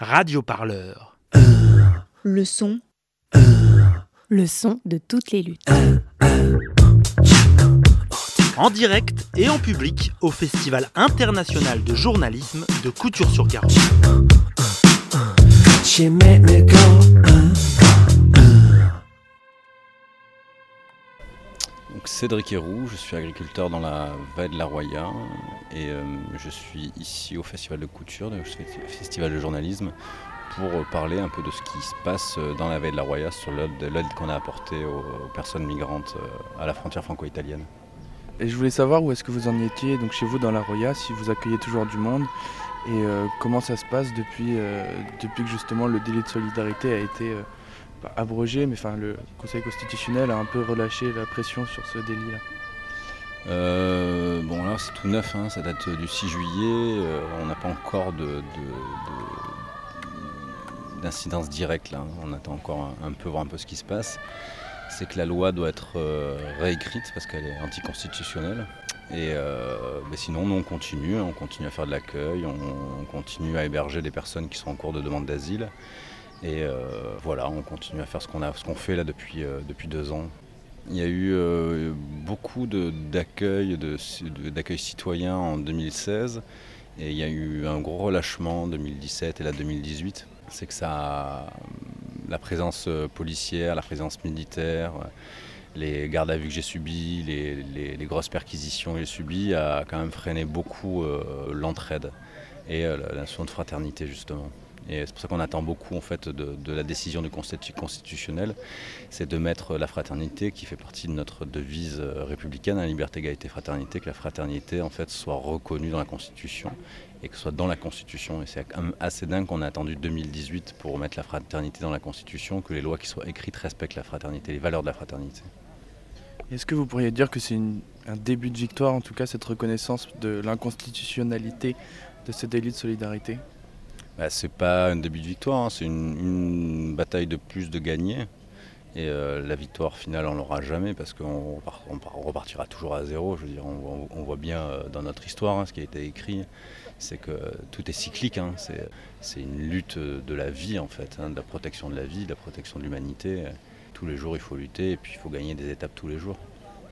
Radio Parleur. Le son. Le son de toutes les luttes. En direct et en public au Festival international de journalisme de Couture-sur-Garonne. Cédric Héroux, je suis agriculteur dans la vallée de la Roya et euh, je suis ici au Festival de Couture, le Festival de journalisme, pour parler un peu de ce qui se passe dans la vallée de la Roya sur l'aide qu'on a apportée aux, personnes migrantes euh, à la frontière franco-italienne. Et je voulais savoir où est-ce que vous en étiez donc chez vous dans la Roya, si vous accueillez toujours du monde et euh, comment ça se passe depuis, depuis que justement le délit de solidarité a été abrogé, mais enfin le Conseil constitutionnel a un peu relâché la pression sur ce délit-là. Euh, bon là c'est tout neuf, hein, ça date du 6 juillet, euh, on n'a pas encore d'incidence directe là, on attend encore un, peu voir un peu ce qui se passe. C'est que la loi doit être euh, réécrite parce qu'elle est anticonstitutionnelle. Et mais sinon, nous, on continue, on continue à faire de l'accueil, on, continue à héberger des personnes qui sont en cours de demande d'asile. Et euh, voilà, on continue à faire ce qu'on qu'on fait là depuis, euh, depuis deux ans. Il y a eu euh, beaucoup d'accueil citoyen en 2016 et il y a eu un gros relâchement en 2017 et là 2018. C'est que ça, la présence policière, la présence militaire, les gardes à vue que j'ai subis, les, grosses perquisitions que j'ai subies a quand même freiné beaucoup l'entraide et la notion de fraternité justement. Et c'est pour ça qu'on attend beaucoup en fait de, la décision du Conseil constitutionnel, c'est de mettre la fraternité qui fait partie de notre devise euh, républicaine, la liberté, égalité, fraternité, que la fraternité en fait soit reconnue dans la Constitution et que ce soit dans la Constitution. Et c'est assez dingue qu'on a attendu 2018 pour mettre la fraternité dans la Constitution, que les lois qui soient écrites respectent la fraternité, les valeurs de la fraternité. Est-ce que vous pourriez dire que c'est un début de victoire, en tout cas cette reconnaissance de l'inconstitutionnalité de ce délit de solidarité? Bah, c'est pas un début de victoire, hein. c'est une, bataille de plus de gagner. Et euh, la victoire finale, on l'aura jamais parce qu'on repartira toujours à zéro. Je veux dire, on, voit bien euh, dans notre histoire hein, ce qui a été écrit, c'est que tout est cyclique. Hein. c'est une lutte de la vie en fait, de la protection de la vie, de la protection de l'humanité. Tous les jours, il faut lutter et puis il faut gagner des étapes tous les jours.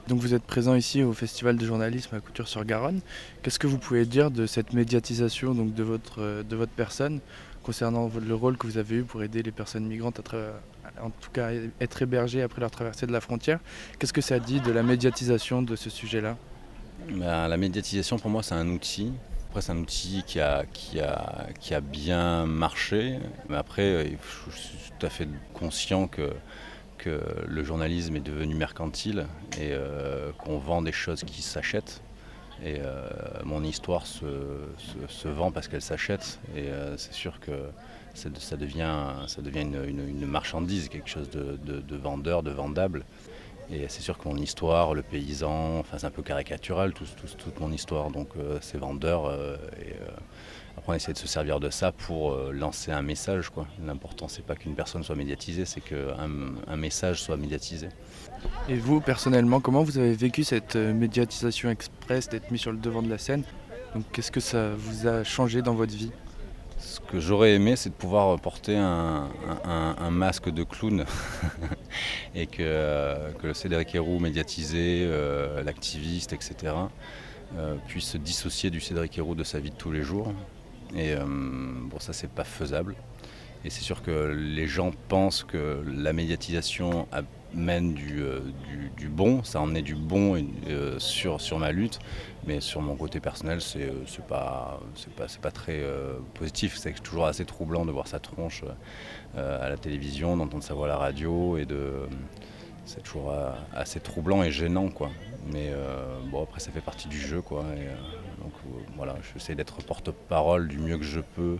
Donc vous êtes présent ici au Festival de journalisme à Couture-sur-Garonne. Qu'est-ce que vous pouvez dire de cette médiatisation donc, de, votre, de votre personne concernant le rôle que vous avez eu pour aider les personnes migrantes à en tout cas être hébergées après leur traversée de la frontière? Qu'est-ce que ça dit de la médiatisation de ce sujet-là? Ben, La médiatisation pour moi c'est un outil. Après c'est un outil qui a, qui, a, qui a bien marché. Mais après euh, je suis tout à fait conscient que que le journalisme est devenu mercantile et euh, qu'on vend des choses qui s'achètent. Et euh, mon histoire se, vend parce qu'elle s'achète. Et euh, c'est sûr que ça devient, ça devient une, marchandise, quelque chose de, vendeur, de vendable. Et c'est sûr que mon histoire, le paysan, enfin c'est un peu caricatural toute mon histoire, donc c'est vendeur. et, après, on essaie de se servir de ça pour euh, lancer un message. L'important, c'est pas qu'une personne soit médiatisée, c'est qu'un un message soit médiatisé. Et vous, personnellement, comment vous avez vécu cette euh, médiatisation express, d'être mis sur le devant de la scène? Qu'est-ce que ça vous a changé dans votre vie? Ce que j'aurais aimé, c'est de pouvoir porter un, masque de clown et que, euh, le Cédric Héroux médiatisé, l'activiste, etc., puisse se dissocier du Cédric Héroux de sa vie de tous les jours et euh, bon, ça, c'est pas faisable. Et c'est sûr que les gens pensent que la médiatisation amène du, euh, du, bon, ça en est du bon euh, sur, sur ma lutte, mais sur mon côté personnel, c'est c'est pas, pas, pas très positif. C'est toujours assez troublant de voir sa tronche à la télévision, d'entendre sa voix à la radio, et de c'est toujours assez troublant et gênant, quoi. Mais bon, après, ça fait partie du jeu, quoi. Donc euh, voilà, j'essaie d'être porte-parole du mieux que je peux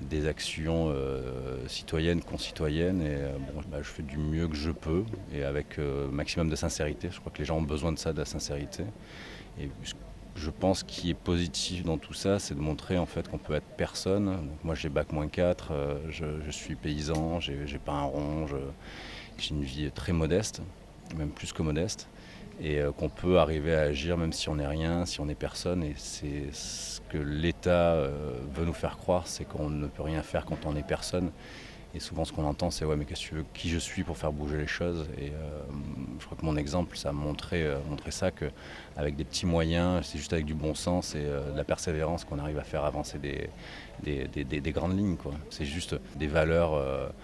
des actions euh, citoyennes, concitoyennes, et euh, bah, je fais du mieux que je peux, et avec maximum de sincérité. Je crois que les gens ont besoin de ça, de la sincérité. Et je pense qu'il est positif dans tout ça, c'est de montrer en fait qu'on peut être personne. moi j'ai bac moins 4, je, suis paysan, j'ai pas un rond, j'ai une vie très modeste, même plus que modeste. Et qu'on peut arriver à agir même si on n'est rien, si on n'est personne. Et c'est ce que l'État veut nous faire croire, c'est qu'on ne peut rien faire quand on n'est personne. Et souvent, ce qu'on entend, c'est ouais, mais qu'est-ce que tu veux, qui je suis pour faire bouger les choses? Et euh, je crois que mon exemple, ça a montré, euh, ça qu'avec des petits moyens, c'est juste avec du bon sens et euh, de la persévérance qu'on arrive à faire avancer des, des, grandes lignes. C'est juste des valeurs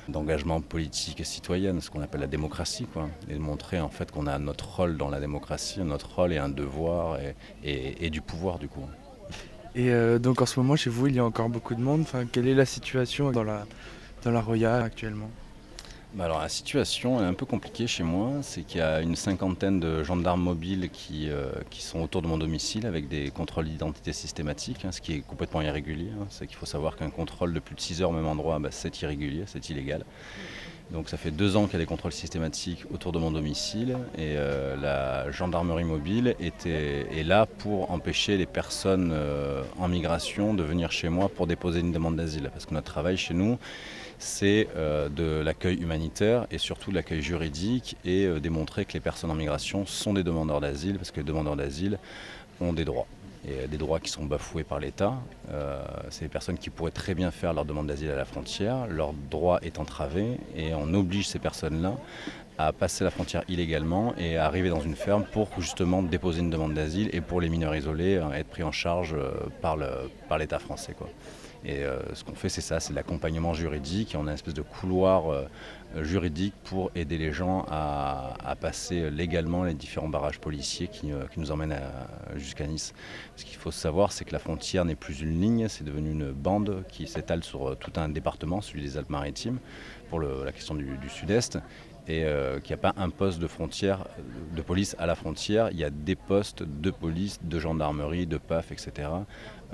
d'engagement politique et citoyenne, ce qu'on appelle la démocratie. Et de montrer en fait qu'on a notre rôle dans la démocratie, notre rôle et un devoir et, du pouvoir du coup. Et donc en ce moment, chez vous, il y a encore beaucoup de monde. Enfin, quelle est la situation dans la dans la Roya actuellement? Bah alors la situation est un peu compliquée chez moi, c'est qu'il y a une cinquantaine de gendarmes mobiles qui, euh, qui sont autour de mon domicile avec des contrôles d'identité systématiques, hein, ce qui est complètement irrégulier. Hein. C'est qu'il faut savoir qu'un contrôle de plus de 6 heures au même endroit, bah, c'est irrégulier, c'est illégal. Donc ça fait deux ans qu'il y a des contrôles systématiques autour de mon domicile et euh, la gendarmerie mobile est là pour empêcher les personnes euh, en migration de venir chez moi pour déposer une demande d'asile. Parce que notre travail chez nous, c'est euh, de l'accueil humanitaire et surtout de l'accueil juridique et démontrer que les personnes en migration sont des demandeurs d'asile parce que les demandeurs d'asile ont des droits et des droits qui sont bafoués par l'État. Euh, c'est des personnes qui pourraient très bien faire leur demande d'asile à la frontière, leur droit est entravé et on oblige ces personnes-là à passer la frontière illégalement et à arriver dans une ferme pour justement déposer une demande d'asile et pour les mineurs isolés euh, être pris en charge euh, par l'État français. Et euh, ce qu'on fait, c'est ça, c'est l'accompagnement juridique. on a une espèce de couloir euh, juridique pour aider les gens à, passer légalement les différents barrages policiers qui, euh, nous emmènent jusqu'à Nice. Ce qu'il faut savoir, c'est que la frontière n'est plus une ligne, c'est devenu une bande qui s'étale sur tout un département, celui des Alpes-Maritimes, pour la question du sud-est et qu'il n'y a pas un poste de frontière de police à la frontière, il y a des postes de police, de gendarmerie, de PAF, etc.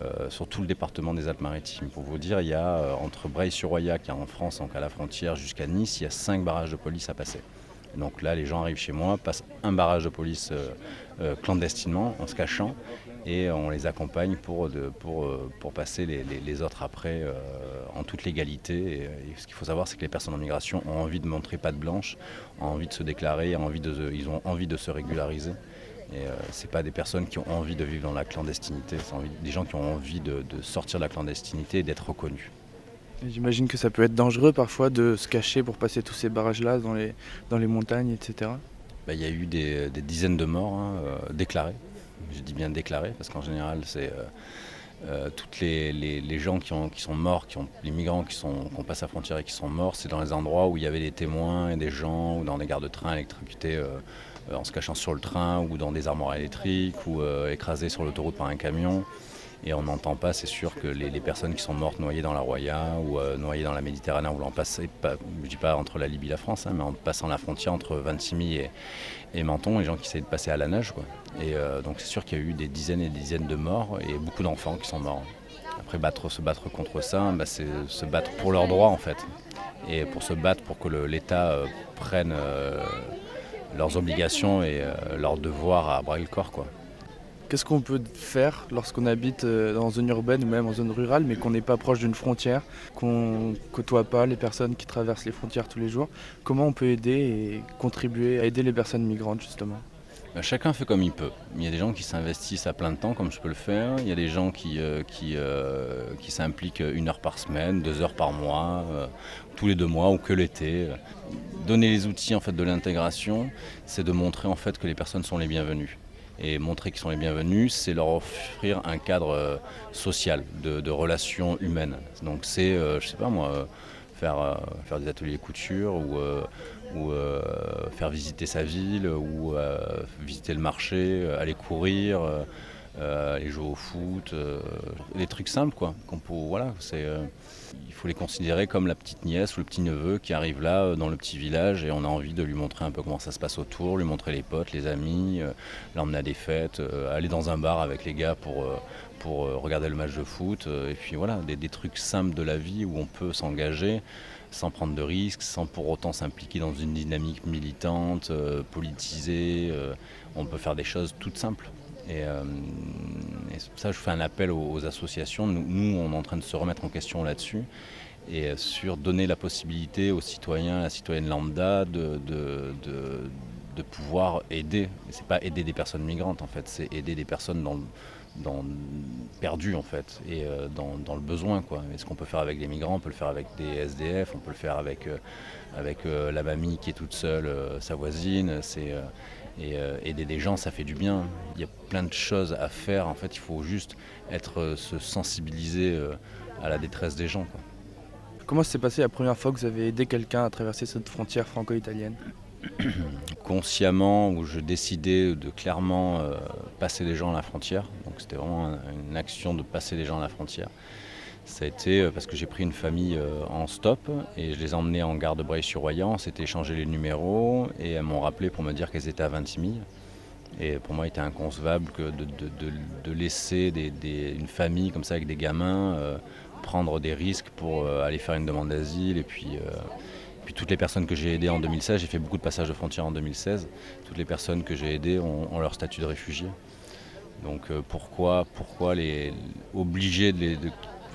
Euh, sur tout le département des Alpes-Maritimes. Pour vous dire, il y a euh, entre Breil-sur-Roya, qui est en France, à la frontière, jusqu'à Nice, il y a cinq barrages de police à passer. Donc là, les gens arrivent chez moi, passent un barrage de police euh, clandestinement, en se cachant, et on les accompagne pour, pour, pour passer les, autres après en toute légalité. Et, ce qu'il faut savoir, c'est que les personnes en migration ont envie de montrer patte blanche, ont envie de se déclarer, envie de, ils ont envie de se régulariser. Et euh, ce pas des personnes qui ont envie de vivre dans la clandestinité, c'est des gens qui ont envie de, sortir de la clandestinité et d'être reconnus. J'imagine que ça peut être dangereux parfois de se cacher pour passer tous ces barrages-là dans les, dans les montagnes, etc. Bah, il y a eu des, dizaines de morts hein, euh, déclarées. Je dis bien déclarées parce qu'en général, c'est euh, tous les, gens qui, ont, qui, sont morts, qui ont, les migrants qui, sont, ont passé la frontière et qui sont morts, c'est dans les endroits où il y avait des témoins et des gens, ou dans des gares de train électrocutés euh, en se cachant sur le train ou dans des armoires électriques ou euh, écrasés sur l'autoroute par un camion. Et on n'entend pas, c'est sûr, que les, personnes qui sont mortes noyées dans la Roya ou euh, noyées dans la Méditerranée, en passer, pas, je dis pas entre la Libye et la France, hein, mais en passant la frontière entre Vintimille et, et Menton, les gens qui essaient de passer à la nage. Et donc c'est sûr qu'il y a eu des dizaines et des dizaines de morts et beaucoup d'enfants qui sont morts. Après, se battre contre ça, bah, c'est se battre pour leurs droits en fait. Et pour se battre pour que l'État prenne leurs obligations et euh, leurs devoirs à bras le corps. Quoi. Qu'est-ce qu'on peut faire lorsqu'on habite euh, dans zone urbaine ou même en zone rurale, mais qu'on n'est pas proche d'une frontière, qu'on côtoie pas les personnes qui traversent les frontières tous les jours? Comment on peut aider et contribuer à aider les personnes migrantes justement? Bah, chacun fait comme il peut. Il y a des gens qui s'investissent à plein de temps, comme je peux le faire. Il y a des gens qui, euh, qui, qui s'impliquent une heure par semaine, deux heures par mois, tous les deux mois ou que l'été donner les outils en fait de l'intégration, c'est de montrer en fait que les personnes sont les bienvenues. Et montrer qu'ils sont les bienvenus, c'est leur offrir un cadre euh, social, de, relations humaines. Donc c'est, euh, je sais pas moi, euh, faire, faire des ateliers couture ou, ou faire visiter sa ville ou visiter le marché, aller courir. Aller jouer au foot, des trucs simples quoi. voilà, c'est il faut les considérer comme la petite nièce ou le petit neveu qui arrive là euh, dans le petit village et on a envie de lui montrer un peu comment ça se passe autour, lui montrer les potes, les amis, euh, l'emmener à des fêtes, euh, aller dans un bar avec les gars pour, pour regarder le match de foot. et puis voilà, des, trucs simples de la vie où on peut s'engager sans prendre de risques, sans pour autant s'impliquer dans une dynamique militante, politisée. on peut faire des choses toutes simples. Et, euh, ça, je fais un appel aux, associations. Nous, on est en train de se remettre en question là-dessus et sur donner la possibilité aux citoyens, à la citoyenne lambda, de, de pouvoir aider. C'est pas aider des personnes migrantes en fait, c'est aider des personnes dans, dans, perdues en fait et euh, dans, le besoin quoi. Et ce qu'on peut faire avec des migrants, on peut le faire avec des SDF, on peut le faire avec, euh, avec la mamie qui est toute seule, sa voisine. C'est et aider des gens, ça fait du bien. Il y a plein de choses à faire. En fait, il faut juste être se sensibiliser à la détresse des gens. Comment s'est passé la première fois que vous avez aidé quelqu'un à traverser cette frontière franco-italienne? Consciemment où je décidais de clairement euh, passer des gens à la frontière. Donc c'était vraiment une action de passer des gens à la frontière. Ça a été euh, parce que j'ai pris une famille euh, en stop et je les ai emmenés en gare de Breil-sur-Royan. On s'était échangé les numéros et elles m'ont rappelé pour me dire qu'elles étaient à Vintimille. Et pour moi, il était inconcevable que de, laisser une famille comme ça avec des gamins prendre des risques pour aller faire une demande d'asile et puis toutes les personnes que j'ai aidées en 2016, j'ai fait beaucoup de passages de frontières en 2016, toutes les personnes que j'ai aidées ont, leur statut de réfugié. Donc euh, pourquoi, pourquoi les, obliger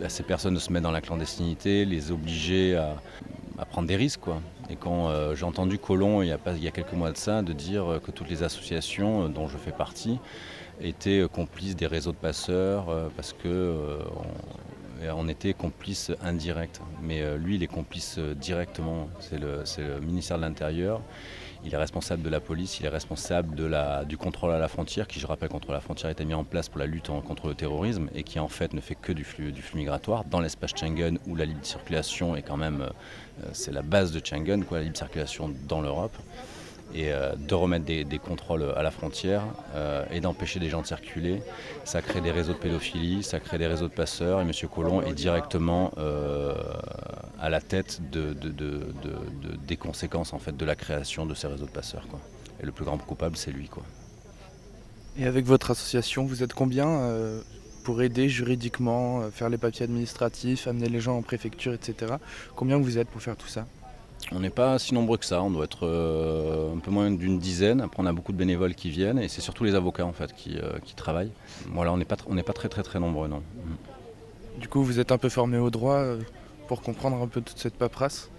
à ces personnes de se mettre dans la clandestinité, les obliger à, prendre des risques quoi. Et quand euh, j'ai entendu Colomb il y, a il y a quelques mois de ça de dire que toutes les associations dont je fais partie étaient complices des réseaux de passeurs parce que on était complice indirect. Mais euh, lui, il est complice euh, directement. C'est le, ministère de l'Intérieur. Il est responsable de la police, il est responsable du contrôle à la frontière, qui, je rappelle, contre la frontière, a été mis en place pour la lutte contre le terrorisme et qui, en fait, ne fait que du flux, du flux migratoire dans l'espace Schengen où la libre circulation est quand même, euh, c'est la base de Schengen, quoi, la libre circulation dans l'Europe et euh, de remettre des, contrôles à la frontière euh, et d'empêcher des gens de circuler. Ça crée des réseaux de pédophilie, ça crée des réseaux de passeurs et M. Collomb est directement euh, à la tête de, des conséquences en fait, de la création de ces réseaux de passeurs. Et le plus grand coupable, c'est lui. Quoi. Et avec votre association, vous êtes combien pour aider juridiquement, faire les papiers administratifs, amener les gens en préfecture, etc. Combien vous êtes pour faire tout ça? On n'est pas si nombreux que ça, on doit être euh, un peu moins d'une dizaine. Après, on a beaucoup de bénévoles qui viennent et c'est surtout les avocats en fait qui, euh, travaillent. Voilà, on n'est pas, pas très très très nombreux, non. Mm. Du coup, vous êtes un peu formé au droit euh, pour comprendre un peu toute cette paperasse?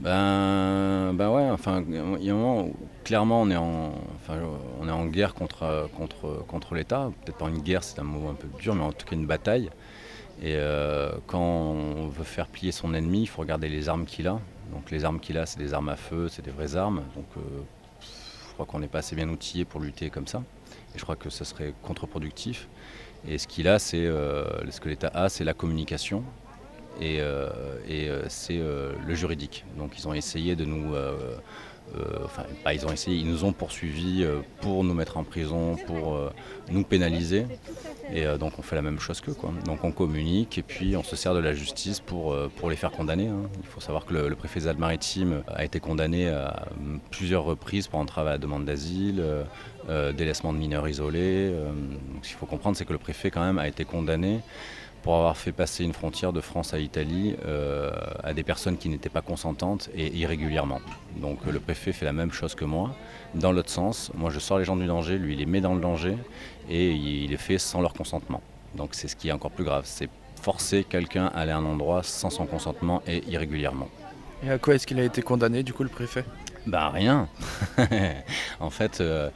Ben, ben ouais, enfin, il y a un moment où clairement on est en, on est en guerre contre, contre, contre l'État. Peut-être pas une guerre, c'est un mot un peu dur, mais en tout cas une bataille. Et quand on veut faire plier son ennemi, il faut regarder les armes qu'il a. Donc les armes qu'il a, c'est des armes à feu, c'est des vraies armes. Donc euh, je crois qu'on n'est pas assez bien outillé pour lutter comme ça. Et je crois que ce serait contre-productif. Et ce qu'il a, c'est euh, ce a, c'est la communication et, euh, c'est le juridique. Donc ils ont essayé de nous enfin, ils ont essayé, ils nous ont poursuivis pour nous mettre en prison, pour nous pénaliser. Et euh, donc on fait la même chose qu'eux. Quoi. Donc on communique et puis on se sert de la justice pour, euh, pour les faire condamner. Hein. Il faut savoir que le, préfet des Alpes-Maritimes a été condamné à plusieurs reprises pour entrave à la demande d'asile, euh, délaissement de mineurs isolés. ce qu'il faut comprendre, c'est que le préfet quand même a été condamné pour avoir fait passer une frontière de France à Italie à des personnes qui n'étaient pas consentantes et irrégulièrement. Donc le préfet fait la même chose que moi, dans l'autre sens. Moi je sors les gens du danger, lui il les met dans le danger et il est fait sans leur consentement. Donc c'est ce qui est encore plus grave, c'est forcer quelqu'un à aller à un endroit sans son consentement et irrégulièrement. Et à quoi est-ce qu'il a été condamné du coup le préfet? Bah rien. en fait, euh,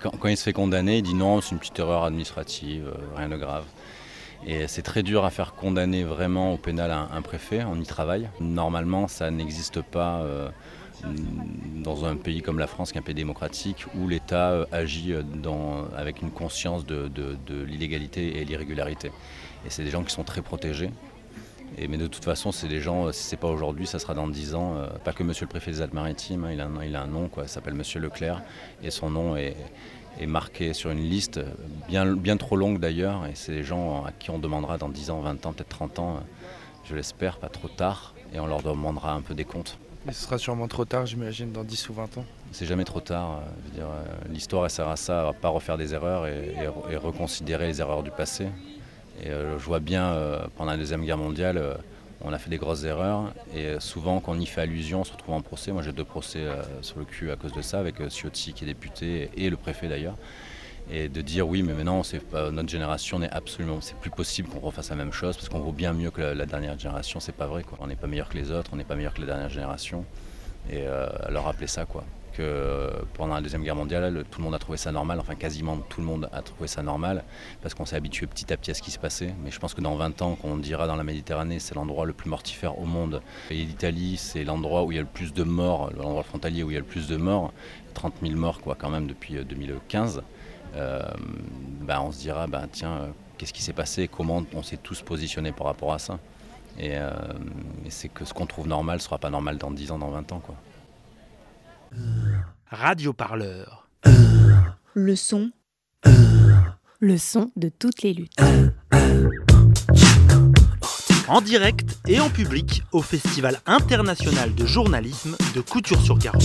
quand, il se fait condamner, il dit non, c'est une petite erreur administrative, euh, rien de grave. Et c'est très dur à faire condamner vraiment au pénal un, préfet, on y travaille. Normalement, ça n'existe pas. Euh, dans un pays comme la France, qui est un pays démocratique, où l'État euh, agit euh, avec une conscience de, l'illégalité et l'irrégularité. Et c'est des gens qui sont très protégés. Mais de toute façon, c'est des gens, si c'est pas aujourd'hui, ça sera dans 10 ans. Pas que monsieur le préfet des Alpes-Maritimes, hein, il, a un, nom, quoi, il s'appelle monsieur Leclerc, et son nom est, marqué sur une liste bien, bien trop longue d'ailleurs. Et c'est des gens à qui on demandera dans 10 ans, 20 ans, peut-être 30 ans, je l'espère, pas trop tard, et on leur demandera un peu des comptes. Mais ce sera sûrement trop tard, j'imagine, dans 10 ou 20 ans. C'est jamais trop tard. Euh, euh, l'histoire, elle sert à ça, à pas refaire des erreurs et, reconsidérer les erreurs du passé. Et euh, je vois bien, pendant la Deuxième Guerre mondiale, on a fait des grosses erreurs. Et souvent, quand on y fait allusion, on se retrouve en procès. Moi, j'ai deux procès sur le cul à cause de ça, avec Ciotti, qui est député, et le préfet d'ailleurs et de dire oui mais maintenant c'est notre génération n'est absolument c'est plus possible qu'on refasse la même chose parce qu'on vaut bien mieux que la, dernière génération c'est pas vrai quoi on n'est pas meilleur que les autres on n'est pas meilleur que la dernière génération et euh, leur rappeler ça quoi euh, pendant la Deuxième Guerre mondiale, tout le monde a trouvé ça normal, enfin quasiment tout le monde a trouvé ça normal, parce qu'on s'est habitué petit à petit à ce qui se passait. Mais je pense que dans 20 ans, qu'on dira dans la Méditerranée, c'est l'endroit le plus mortifère au monde, et l'Italie, c'est l'endroit où il y a le plus de morts, l'endroit frontalier où il y a le plus de morts, 30 000 morts quoi quand même depuis 2015, euh, ben, on se dira, ben, tiens, qu'est-ce qui s'est passé, comment on s'est tous positionnés par rapport à ça? Et, c'est que ce qu'on trouve normal ne sera pas normal dans 10 ans, dans 20 ans. Quoi. Radio Parleur. Le son. Le son de toutes les luttes. En direct et en public au Festival international de journalisme de Couture-sur-Garonne.